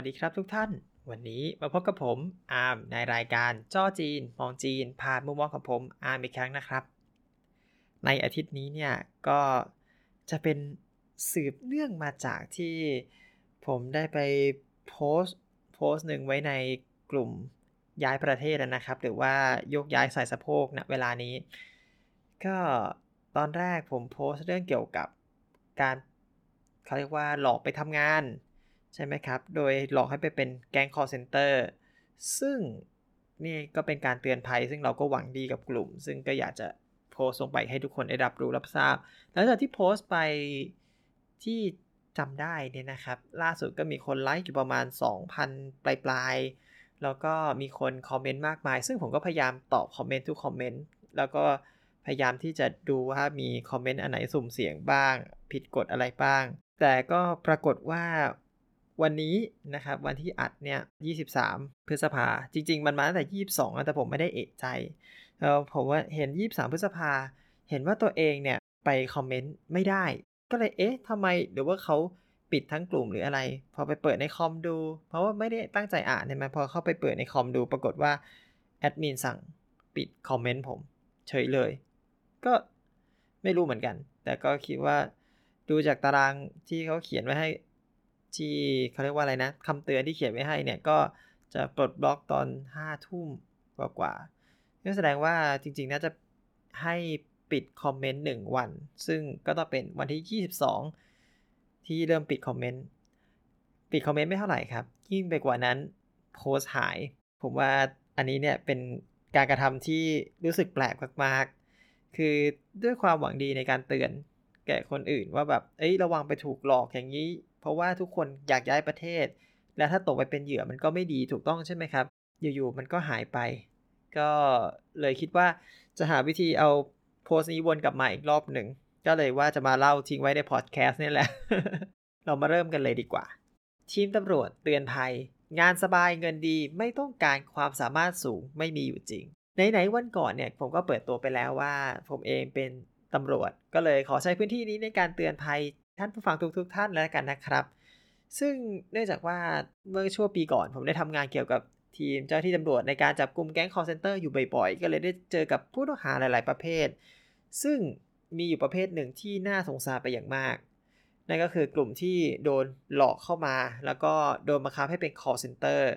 วัสดีครับทุกท่าน วันนี้มาพบกับผมอาร์มในรายการจ้อจีน มองจีน ผ่านมุมมองของผมอาร์มอีกครั้งนะครับ ในอาทิตย์นี้เนี่ยก็จะเป็นสืบเนื่องมาจากที่ผมได้ไปโพส์โพส์หนึ่งไว้ในกลุ่มย้ายประเทศนะครับ หรือว่ายกย้ายใส่สะโพกณนะเวลานี้ ก็ตอนแรกผมโพส์เรื่องเกี่ยวกับการเขาเรียกว่าหลอกไปทำงาน ใช่ไหมครับ โดยหลอกให้ไปเป็นแก๊ง call center ซึ่งนี่ก็เป็นการเตือนภัย ซึ่งเราก็หวังดีกับกลุ่ม ซึ่งก็อยากจะโพสต์ลงไปให้ทุกคนได้รับรู้รับทราบ หลังจากที่โพสต์ไปที่จำได้เนี่ยนะครับ ล่าสุดก็มีคนไลค์อยู่ประมาณ 2,000 ปลายปลายแล้วก็มีคนคอมเมนต์มากมาย ซึ่งผมก็พยายามตอบคอมเมนต์ทุกคอมเมนต์ แล้วก็พยายามที่จะดูว่ามีคอมเมนต์อันไหนสุ่มเสียงบ้าง ผิดกฎอะไรบ้าง แต่ก็ปรากฏว่า วันนี้นะครับวันที่อัดเนี่ย23 พฤษภา จริง ๆ มันมาตั้งแต่ 22 แต่ผมไม่ได้เอะใจแล้วผมว่าเห็น 23 พฤษภา เห็นว่าตัวเองเนี่ยไปคอมเมนต์ไม่ได้ ก็เลยเอ๊ะทำไมหรือว่าเขาปิดทั้งกลุ่มหรืออะไร พอไปเปิดในคอมดู เพราะว่าไม่ได้ตั้งใจอ่านใช่ไหมพอเข้าไปเปิดในคอมดู ปรากฏว่าแอดมินสั่งปิดคอมเมนต์ผม เฉยเลย ก็ไม่รู้เหมือนกัน แต่ก็คิดว่าดูจากตารางที่เขาเขียนไว้ให้ ที่เขาเรียกว่าอะไรนะคำเตือนที่เขียนไว้ให้เนี่ยก็จะปลดบล็อกตอน5ทุ่มกว่ากว่านั่นแสดงว่าจริงๆน่าจะให้ปิดคอมเมนต์1วัน ซึ่งก็ต้องเป็นวันที่ 22 ที่เริ่มปิดคอมเมนต์ปิดคอมเมนต์ไม่เท่าไหร่ครับ ยิ่งไปกว่านั้นโพสหาย ผมว่าอันนี้เนี่ยเป็นการกระทำที่รู้สึกแปลกมากๆ คือด้วยความหวังดีในการเตือนแก่คนอื่นว่าแบบ เอ้ยระวังไปถูกหลอกอย่างนี้ เพราะว่าทุกคนอยากย้ายประเทศ และถ้าตกไปเป็นเหยื่อมันก็ไม่ดีถูกต้องใช่ไหมครับ อยู่ๆมันก็หายไป ก็เลยคิดว่าจะหาวิธีเอาโพสต์นี้วนกลับมาอีกรอบหนึ่ง ก็เลยว่าจะมาเล่าทิ้งไว้ในพอดแคสต์นี่แหละ เรามาเริ่มกันเลยดีกว่า ทีมตำรวจเตือนภัย งานสบายเงินดีไม่ต้องการความสามารถสูงไม่มีอยู่จริงไหนๆวันก่อนเนี่ยผมก็เปิดตัวไปแล้วว่า ผมเองเป็นตำรวจ ก็เลยขอใช้พื้นที่นี้ในการเตือนภัย ท่านผู้ฟังทุกๆท่านแล้วกันนะครับ ซึ่งเนื่องจากว่าเมื่อช่วงปีก่อน ผมได้ทำงานเกี่ยวกับทีมเจ้าหน้าที่ตำรวจในการจับกุมแก๊งคอลเซ็นเตอร์อยู่บ่อยๆ ก็เลยได้เจอกับผู้ต้องหาหลาย ๆ ประเภท ซึ่งมีอยู่ประเภทหนึ่งที่น่าสงสารไปอย่างมาก นั่นก็คือกลุ่มที่โดนหลอกเข้ามา แล้วก็โดนบังคับให้เป็นคอลเซ็นเตอร์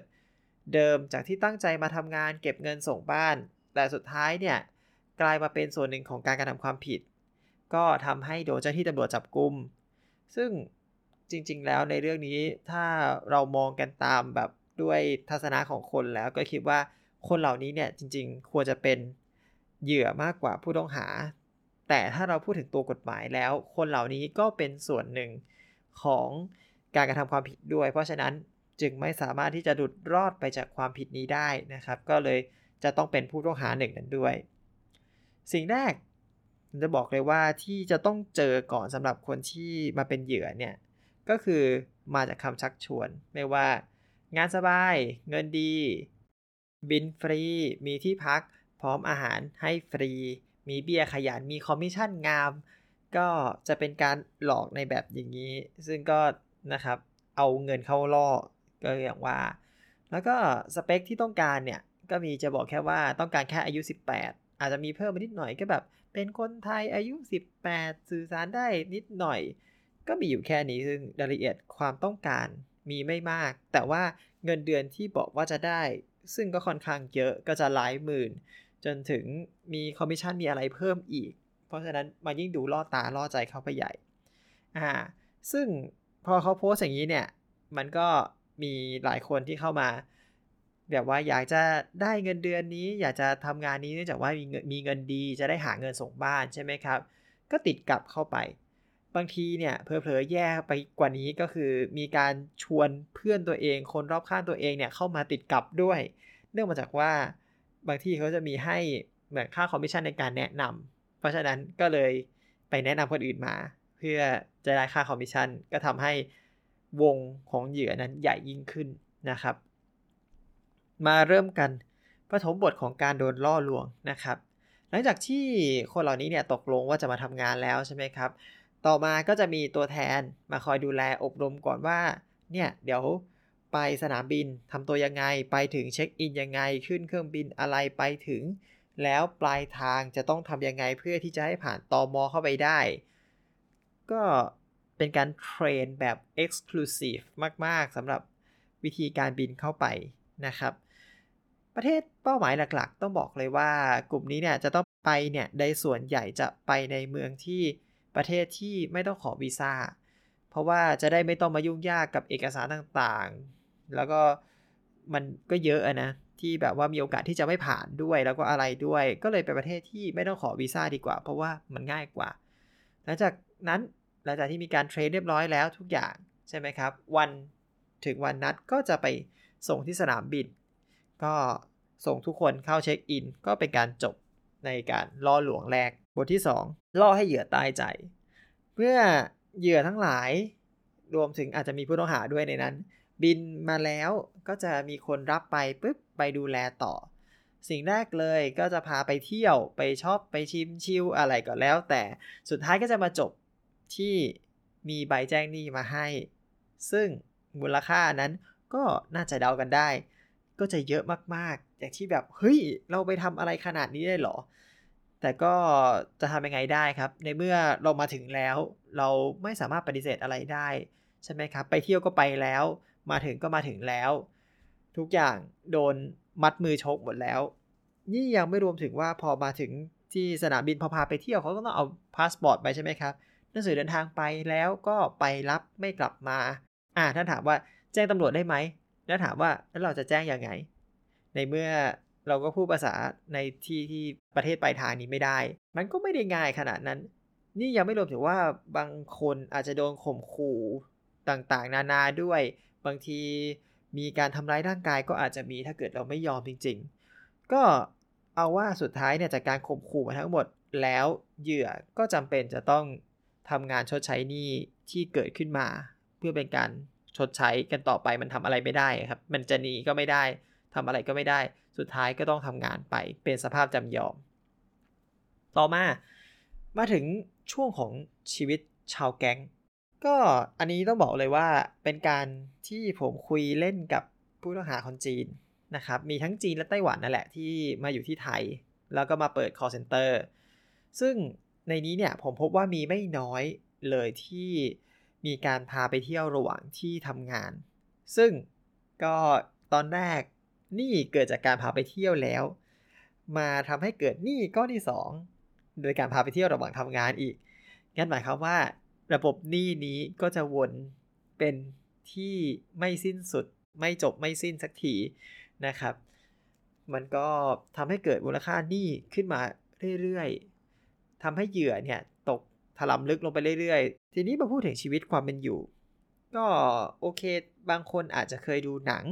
เดิมจากที่ตั้งใจมาทำงานเก็บเงินส่งบ้าน แต่สุดท้ายเนี่ยกลายมาเป็นส่วนหนึ่งของการกระทำความผิด ก็ทำให้โดนเจ้าหน้าที่ตำรวจจับกุม ซึ่งจริง ๆ แล้วในเรื่องนี้ถ้าเรามองกันตามแบบด้วยทัศนะของคนแล้วก็คิดว่าคนเหล่านี้เนี่ยจริง ๆ ควรจะเป็นเหยื่อมากกว่าผู้ต้องหา แต่ถ้าเราพูดถึงตัวกฎหมายแล้ว คนเหล่านี้ก็เป็นส่วนหนึ่งของการกระทำความผิดด้วย เพราะฉะนั้นจึงไม่สามารถที่จะดุดรอดไปจากความผิดนี้ได้นะครับ ก็เลยจะต้องเป็นผู้ต้องหาหนึ่งนั้นด้วย สิ่งแรก จะบอกเลยว่าที่จะต้องเจอก่อนสำหรับคนที่มาเป็นเหยื่อเนี่ยก็คือมาจากคำชักชวน ไม่ว่างานสบาย เงินดี บินฟรี มีที่พัก พร้อมอาหารให้ฟรี มีเบี้ยขยันมีคอมมิชชั่นงาม ก็จะเป็นการหลอกในแบบอย่างนี้ ซึ่งก็นะครับเอาเงินเข้าล่อก็อย่างว่า แล้วก็สเปคที่ต้องการเนี่ย ก็มีจะบอกแค่ว่าต้องการแค่อายุ 18 อาจจะมีเพิ่มมานิดหน่อยก็แบบ เป็นคนไทยอายุ 18 สื่อสารได้นิดหน่อย ก็มีอยู่แค่นี้ซึ่งรายละเอียดความต้องการมีไม่มาก แต่ว่าเงินเดือนที่บอกว่าจะได้ ซึ่งก็ค่อนข้างเยอะก็จะหลายหมื่น จนถึงมีคอมมิชชั่นมีอะไรเพิ่มอีก เพราะฉะนั้นมายิ่งดูล่อตาล่อใจเขาไปใหญ่อ่าซึ่งพอเขาโพสอย่างนี้เนี่ย มันก็มีหลายคนที่เข้ามา แบบว่าอยากจะได้เงินเดือนนี้ อยากจะทำงานนี้เนื่องจากว่ามีเงินมีเงินดีจะได้หาเงินส่งบ้านใช่ไหมครับ ก็ติดกับเข้าไป บางทีเนี่ยเผลอๆแย่ไปกว่านี้ก็คือมีการชวนเพื่อนตัวเอง คนรอบข้างตัวเองเนี่ยเข้ามาติดกับด้วย เนื่องมาจากว่าบางที่เขาจะมีให้เหมือนค่าคอมมิชชั่นในการแนะนำเพราะฉะนั้นก็เลยไปแนะนำคนอื่นมา เพื่อจะได้ค่าคอมมิชชั่นก็ทำให้วงของเหยื่อนั้นใหญ่ยิ่งขึ้นนะครับ มาเริ่มกันปฐมบทของการโดนล่อลวงนะครับ หลังจากที่คนเหล่านี้เนี่ยตกลงว่าจะมาทำงานแล้วใช่ไหมครับ ต่อมาก็จะมีตัวแทนมาคอยดูแลอบรมก่อนว่าเนี่ยเดี๋ยวไปสนามบินทำตัวยังไงไปถึงเช็คอินยังไงขึ้นเครื่องบินอะไรไปถึง แล้วปลายทางจะต้องทำยังไงเพื่อที่จะให้ผ่านตอมอเข้าไปได้ ก็เป็นการเทรนแบบ Exclusive มาก ๆสำหรับวิธีการบินเข้าไปนะครับ ประเทศเป้าหมายหลักๆ ต้องบอกเลยว่ากลุ่มนี้เนี่ยจะต้องไปเนี่ยในส่วนใหญ่จะไปในเมืองที่ประเทศที่ไม่ต้องขอวีซ่า เพราะว่าจะได้ไม่ต้องมายุ่งยากกับเอกสารต่างๆ แล้วก็มันก็เยอะนะที่แบบว่ามีโอกาสที่จะไม่ผ่านด้วยแล้วก็อะไรด้วย ก็เลยไปประเทศที่ไม่ต้องขอวีซ่าดีกว่า เพราะว่ามันง่ายกว่า หลังจากนั้นหลังจากที่มีการเทรดเรียบร้อยแล้วทุกอย่างใช่ไหมครับ วันถึงวันนัดก็จะไปส่งที่สนามบิน ก็ส่งทุกคนเข้าเช็คอิน ก็เป็นการจบในการล่อหลวงแรก บทที่ 2 ล่อให้เหยื่อตายใจเพื่อเหยื่อทั้งหลาย รวมถึงอาจจะมีผู้ต้องหาด้วยในนั้น บินมาแล้วก็จะมีคนรับไปปุ๊บไปดูแลต่อ สิ่งแรกเลยก็จะพาไปเที่ยวไปชอบไปชิมชิลอะไรก็แล้ว แต่สุดท้ายก็จะมาจบที่มีใบแจ้งหนี้มาให้ ซึ่งมูลค่านั้นก็น่าจะเดากันได้ ก็จะเยอะมากๆ อย่างที่แบบเฮ้ยเราไปทำอะไรขนาดนี้ได้หรอ แต่ก็จะทำยังไงได้ครับ ในเมื่อเรามาถึงแล้ว เราไม่สามารถปฏิเสธอะไรได้ใช่ไหมครับ ไปเที่ยวก็ไปแล้ว มาถึงก็มาถึงแล้ว ทุกอย่างโดนมัดมือชกหมดแล้ว นี่ยังไม่รวมถึงว่าพอมาถึงที่สนามบินพอพาไปเที่ยวเขาก็ต้องเอาพาสปอร์ตไปใช่ไหมครับหนังสือเดินทางไปแล้วก็ไปรับไม่กลับมา อ่าท่านถามว่าแจ้งตำรวจได้ไหม แล้วถามว่าแล้วเราจะแจ้งยังไง ในเมื่อเราก็พูดภาษาในที่ที่ประเทศปลายทางนี้ไม่ได้ มันก็ไม่ได้ง่ายขนาดนั้น นี่ยังไม่รวมถึงว่าบางคนอาจจะโดนข่มขู่ต่างๆ นานาด้วย บางทีมีการทำร้ายร่างกายก็อาจจะมีถ้าเกิดเราไม่ยอมจริง ๆ ก็เอาว่าสุดท้ายเนี่ยจากการข่มขู่มาทั้งหมดแล้วเหยื่อก็จำเป็นจะต้องทำงานชดใช้หนี้ที่เกิดขึ้นมา เพื่อเป็นการ ชดใช้กันต่อไปมันทำอะไรไม่ได้ครับ มันจะหนีก็ไม่ได้ทำอะไรก็ไม่ได้ สุดท้ายก็ต้องทำงานไปเป็นสภาพจำยอม ต่อมา มาถึงช่วงของชีวิตชาวแก๊ง ก็อันนี้ต้องบอกเลยว่าเป็นการที่ผมคุยเล่นกับผู้ต้องหาคนจีนนะครับ มีทั้งจีนและไต้หวันนั่นแหละที่มาอยู่ที่ไทย แล้วก็มาเปิด call center ซึ่งในนี้เนี่ยผมพบว่ามีไม่น้อยเลยที่ มีการพาไปเที่ยวระหว่างที่ทำงาน ซึ่งก็ตอนแรกนี่เกิดจากการพาไปเที่ยวแล้ว มาทำให้เกิดหนี้ก้อนที่ 2 โดยการพาไปเที่ยวระหว่างทำงานอีกงั้นหมายความว่า ระบบหนี้นี้ก็จะวนเป็นที่ไม่สิ้นสุดไม่จบไม่สิ้นสักทีนะครับ มันก็ทำให้เกิดมูลค่าหนี้ขึ้นมาเรื่อยๆทำให้เหยื่อเนี่ย ถลำลึกลงไปเรื่อยๆ ทีนี้มาพูดถึงชีวิตความเป็นอยู่ ก็โอเค บางคนอาจจะเคยดูหนัง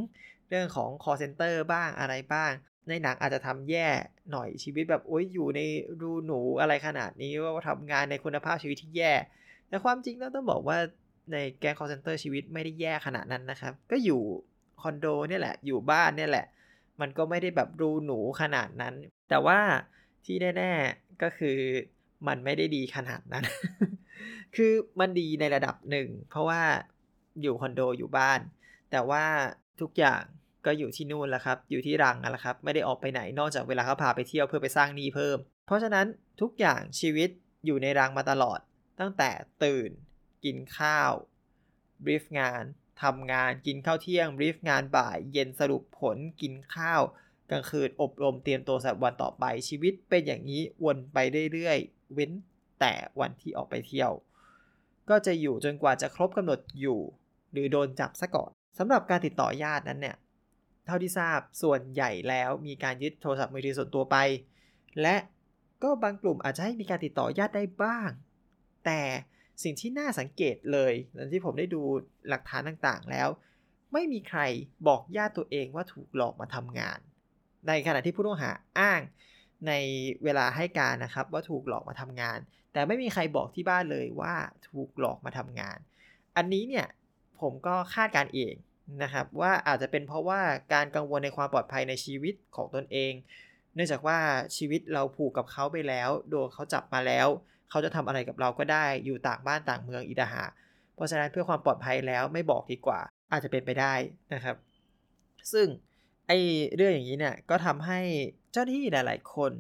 เรื่องของ call center บ้างอะไรบ้าง ในหนังอาจจะทำแย่หน่อยชีวิตแบบโอ้ยอยู่ในรูหนูอะไรขนาดนี้ว่าทำงานในคุณภาพชีวิตที่แย่ แต่ความจริงแล้วต้องบอกว่าในแก๊ง call center ชีวิตไม่ได้แย่ขนาดนั้นนะครับ ก็อยู่คอนโดเนี่ยแหละ อยู่บ้านเนี่ยแหละ มันก็ไม่ได้แบบรูหนูขนาดนั้น แต่ว่าที่แน่ ๆ ก็คือ มันไม่ได้ดีขนาดนั้น คือมันดีในระดับหนึ่ง เพราะว่าอยู่คอนโดอยู่บ้าน แต่ว่าทุกอย่างก็อยู่ที่นู่นแหละครับ อยู่ที่รังนั่นแหละครับ ไม่ได้ออกไปไหน นอกจากเวลาเขาพาไปเที่ยวเพื่อไปสร้างหนี้เพิ่ม เพราะฉะนั้นทุกอย่างชีวิตอยู่ในรังมาตลอด ตั้งแต่ตื่น กินข้าวบรีฟงานทำงาน กินข้าวเที่ยงบรีฟงานบ่าย เย็นสรุปผล กินข้าวกลางคืนอบรมเตรียมตัวสำหรับวันต่อไปชีวิตเป็นอย่างนี้วนไปเรื่อย เว้นแต่วันที่ออกไปเที่ยว ก็จะอยู่จนกว่าจะครบกำหนดอยู่ หรือโดนจับซะก่อนสำหรับการติดต่อญาตินั้นเนี่ยเท่าที่ทราบส่วนใหญ่แล้วมีการยึดโทรศัพท์มือถือส่วนตัวไป และก็บางกลุ่มอาจจะให้มีการติดต่อญาติได้บ้าง แต่สิ่งที่น่าสังเกตเลยหลังที่ผมได้ดูหลักฐานต่างๆแล้ว ไม่มีใครบอกญาติตัวเองว่าถูกหลอกมาทำงาน ในขณะที่ผู้ต้องหาอ้าง ในเวลาให้การนะครับ ว่าถูกหลอกมาทำงาน แต่ไม่มีใครบอกที่บ้านเลยว่าถูกหลอกมาทำงาน อันนี้เนี่ยผมก็คาดการเองนะครับ ว่าอาจจะเป็นเพราะว่าการกังวลในความปลอดภัยในชีวิตของตนเอง เนื่องจากว่าชีวิตเราผูกกับเขาไปแล้ว โดนเขาจับมาแล้ว เขาจะทำอะไรกับเราก็ได้อยู่ต่างบ้านต่างเมืองอีดาหา เพราะฉะนั้นเพื่อความปลอดภัยแล้วไม่บอกดีกว่า อาจจะเป็นไปได้นะครับ ซึ่งไอเรื่องอย่างนี้เนี่ยก็ทำให้ เจ้าหน้าที่หลาย ๆ คน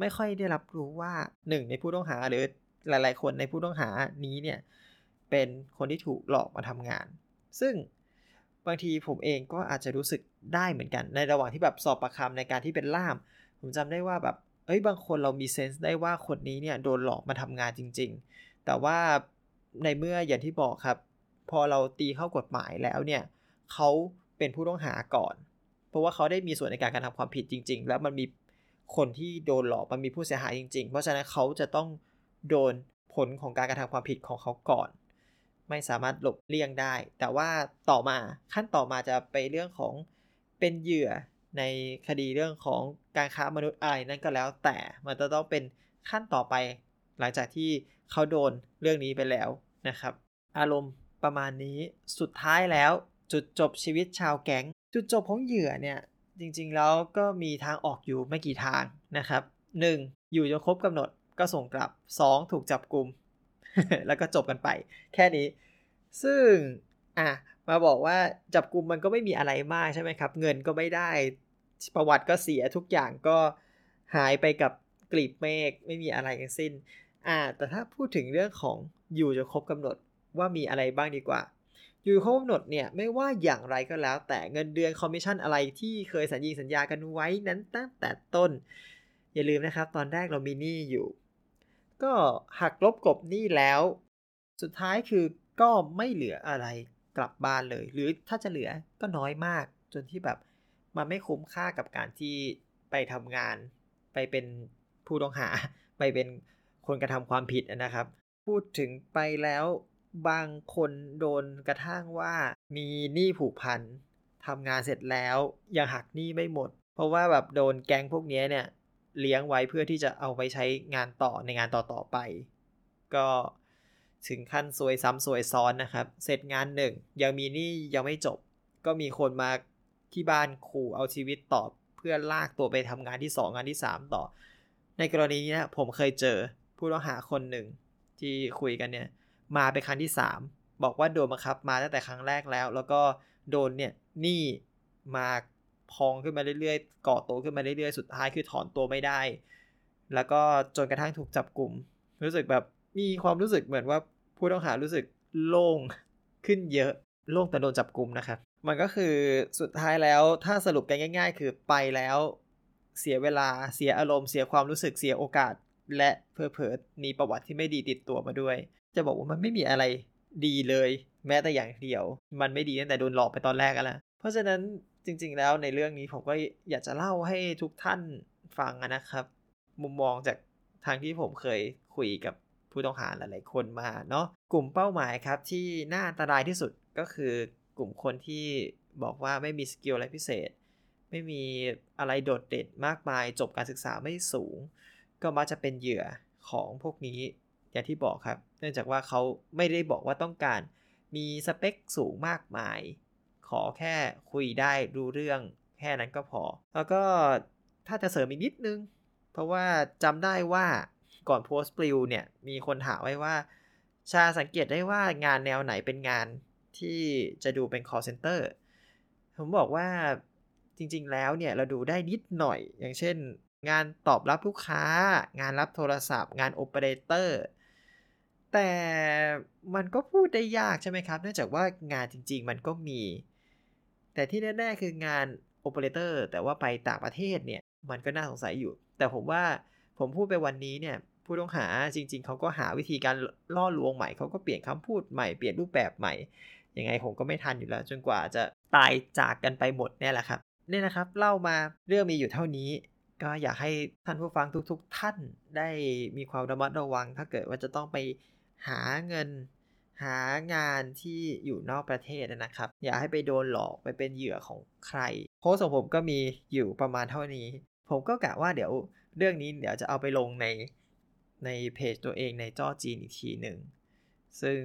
ไม่ค่อยได้รับรู้ว่าหนึ่งในผู้ต้องหาหรือหลาย ๆ คนในผู้ต้องหานี้เนี่ยเป็นคนที่ถูกหลอกมาทำงาน ซึ่งบางทีผมเองก็อาจจะรู้สึกได้เหมือนกัน ในระหว่างที่แบบสอบประคำในการที่เป็นล่าม ผมจำได้ว่าแบบเอ้ยบางคนเรามีเซนส์ได้ว่าคนนี้เนี่ยโดนหลอกมาทำงานจริง ๆ แต่ว่าในเมื่ออย่างที่บอกครับ พอเราตีเข้ากฎหมายแล้วเนี่ยเขาเป็นผู้ต้องหาก่อน เพราะว่าเขาได้มีส่วนในการกระทำความผิดจริง ๆ แล้วมันมีคนที่โดนหลอกมันมีผู้เสียหายจริง ๆ เพราะฉะนั้นเขาจะต้องโดนผลของการกระทำความผิดของเขาก่อน ไม่สามารถหลบเลี่ยงได้ แต่ว่าต่อมาขั้นต่อมาจะไปเรื่องของเป็นเหยื่อในคดีเรื่องของการค้ามนุษย์อะไรนั่นก็แล้ว แต่มันจะต้องเป็นขั้นต่อไป หลังจากที่เขาโดนเรื่องนี้ไปแล้วนะครับ อารมณ์ประมาณนี้สุดท้ายแล้วจุดจบชีวิตชาวแก๊ง จุดจบของเหยื่อเนี่ย จริงๆ แล้วก็มีทางออกอยู่ไม่กี่ทางนะครับ 1. อยู่จนครบกำหนดก็ส่งกลับ 2. ถูกจับกลุ่ม แล้วก็จบกันไป แค่นี้ ซึ่งอะมาบอกว่าจับกลุ่มมันก็ไม่มีอะไรมากใช่ไหมครับ เงินก็ไม่ได้ ประวัติก็เสียทุกอย่างก็หายไปกับกลีบเมฆไม่มีอะไรทั้งสิ้นอ่าแต่ถ้าพูดถึงเรื่องของอยู่จนครบกำหนดว่ามีอะไรบ้างดีกว่า อยู่ครบกำหนดเนี่ยไม่ว่าอย่างไรก็แล้ว แต่เงินเดือนคอมมิชชั่นอะไรที่เคยสัญญีสัญญากันไว้นั้นตั้งแต่ต้น อย่าลืมนะครับ ตอนแรกเรามีหนี้อยู่ ก็หักลบกบหนี้แล้ว สุดท้ายคือก็ไม่เหลืออะไรกลับบ้านเลย หรือถ้าจะเหลือก็น้อยมาก จนที่แบบมันไม่คุ้มค่ากับการที่ไปทำงาน ไปเป็นผู้ต้องหา ไปเป็นคนกระทำความผิดนะครับ พูดถึงไปแล้ว บางคนโดนกระทั่งว่ามีหนี้ผูกพันทำงานเสร็จแล้วยังหักหนี้ไม่หมด เพราะว่าแบบโดนแก๊งพวกนี้เนี่ยเลี้ยงไว้เพื่อที่จะเอาไปใช้งานต่อในงานต่อๆไป ก็ถึงขั้นซวยซ้ำซวยซ้อนนะครับ เสร็จงานหนึ่งยังมีหนี้ยังไม่จบ ก็มีคนมาที่บ้านขู่เอาชีวิตต่อเพื่อลากตัวไปทำงานที่ 2 งานที่ 3 ต่อ ในกรณีนี้นะผมเคยเจอผู้ต้องหาคนหนึ่งที่คุยกันเนี่ย มาไปครั้งที่ 3 บอกว่าโดนบังคับมาตั้งแต่ครั้งแรกแล้ว แล้วก็โดนเนี่ยหนี้มาพองขึ้นมาเรื่อยๆ ก่อโตขึ้นมาเรื่อยๆ สุดท้ายคือถอนตัวไม่ได้ แล้วก็จนกระทั่งถูกจับกลุ่ม รู้สึกแบบมีความรู้สึกเหมือนว่าผู้ต้องหารู้สึกโล่งขึ้นเยอะ โล่งแต่โดนจับกลุ่มนะครับ มันก็คือสุดท้ายแล้วถ้าสรุปกันง่าย ๆ คือไปแล้วเสียเวลาเสียอารมณ์เสียความรู้สึกเสียโอกาส และเพอเพอมีประวัติที่ไม่ดีติดตัวมาด้วย จะบอกว่ามันไม่มีอะไรดีเลย แม้แต่อย่างเดียว มันไม่ดีตั้งแต่โดนหลอกไปตอนแรกแล้ว เพราะฉะนั้นจริง ๆ แล้วในเรื่องนี้ผมก็อยากจะเล่าให้ทุกท่านฟังนะครับ มุมมองจากทางที่ผมเคยคุยกับผู้ต้องหาหลาย ๆ คนมาเนาะกลุ่มเป้าหมายครับที่น่าอันตรายที่สุดก็คือกลุ่มคนที่บอกว่าไม่มีสกิลอะไรพิเศษ ไม่มีอะไรโดดเด่นมากมาย จบการศึกษาไม่สูง ก็มักจะเป็นเหยื่อของพวกนี้อย่างที่บอกครับ เนื่องจากว่าเขาไม่ได้บอกว่าต้องการมีสเปคสูงมากมาย ขอแค่คุยได้รู้เรื่องแค่นั้นก็พอ แล้วก็ถ้าจะเสริมอีกนิดนึง เพราะว่าจำได้ว่าก่อนโพสต์ปลิวเนี่ยมีคนถามไว้ว่า ชาสังเกตได้ว่างานแนวไหนเป็นงานที่จะดูเป็น call center ผมบอกว่าจริงๆแล้วเนี่ยเราดูได้นิดหน่อยอย่างเช่น งานตอบรับลูกค้า งานรับโทรศัพท์ งานโอเปอเรเตอร์แต่มันก็พูดได้ยากใช่ไหมครับ เนื่องจากว่างานจริง ๆ มันก็มี แต่ที่แน่ๆคืองานโอเปอเรเตอร์แต่ว่าไปต่างประเทศเนี่ย มันก็น่าสงสัยอยู่ แต่ผมว่าผมพูดไปวันนี้เนี่ยผู้ต้องหาจริง ๆ เขาก็หาวิธีการล่อลวงใหม่เขาก็เปลี่ยนคำพูดใหม่เปลี่ยนรูปแบบใหม่ยังไงผมก็ไม่ทันอยู่แล้ว จนกว่าจะตายจากกันไปหมดเนี่ยแหละครับเนี่ยนะครับ เล่ามาเรื่องมีอยู่เท่านี้ ก็อยากให้ท่านผู้ฟังทุก ๆ ท่านได้มีความระมัดระวัง ถ้าเกิดว่าจะต้องไปหาเงิน หางานที่อยู่นอกประเทศนะครับ อย่าให้ไปโดนหลอกไปเป็นเหยื่อของใครโพสของผมก็มีอยู่ประมาณเท่านี้ ผมก็กะว่าเดี๋ยวเรื่องนี้เดี๋ยวจะเอาไปลงในในเพจตัวเองในจอจีนอีกทีหนึ่ง ซึ่ง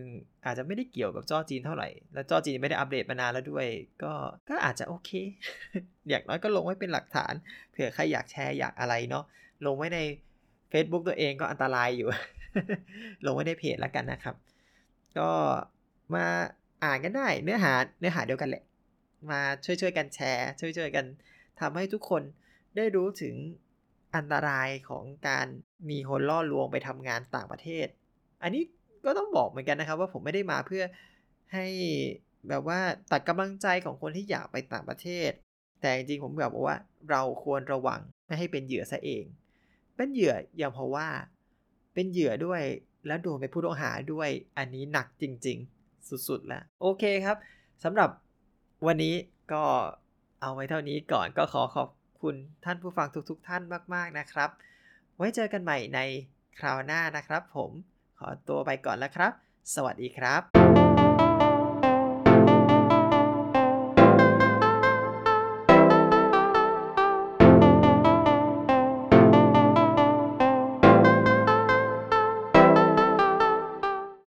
อาจจะไม่ได้เกี่ยวกับจอจีนเท่าไหร่ แล้วจอจีนไม่ได้อัปเดตมานานแล้วด้วย ก็ก็อาจจะโอเค อย่างน้อยก็ลงไว้เป็นหลักฐาน เผื่อใครอยากแชร์อยากอะไรเนาะ ลงไว้ใน Facebook ตัวเองก็อันตรายอยู่ ลงไว้ในเพจแล้วกันนะครับ ก็มาอ่านกันได้เนื้อหาเนื้อหาเดียวกันแหละ มาช่วยๆกันแชร์ ช่วยๆกันทำให้ทุกคนได้รู้ถึงอันตรายของการมีคนล่อลวงไปทำงานต่างประเทศ อันนี้ ก็ต้องบอกเหมือนกันนะครับ ว่าผมไม่ได้มาเพื่อให้แบบว่าตัดกำลังใจของคนที่อยากไปต่างประเทศ แต่จริงๆผมแบบว่าเราควรระวังไม่ให้เป็นเหยื่อซะเอง เป็นเหยื่ออย่างเพราะว่า เป็นเหยื่อด้วยแล้วโดนเป็นผู้ต้องหาด้วยอันนี้หนักจริง ๆ สุดๆแล้วโอเคครับสำหรับวันนี้ก็เอาไว้เท่านี้ก่อนก็ขอขอบคุณท่านผู้ฟังทุกๆ ท่านมาก ๆนะครับ ไว้เจอกันใหม่ในคราวหน้านะครับผม ขอตัวไปก่อนแล้วครับ สวัสดีครับ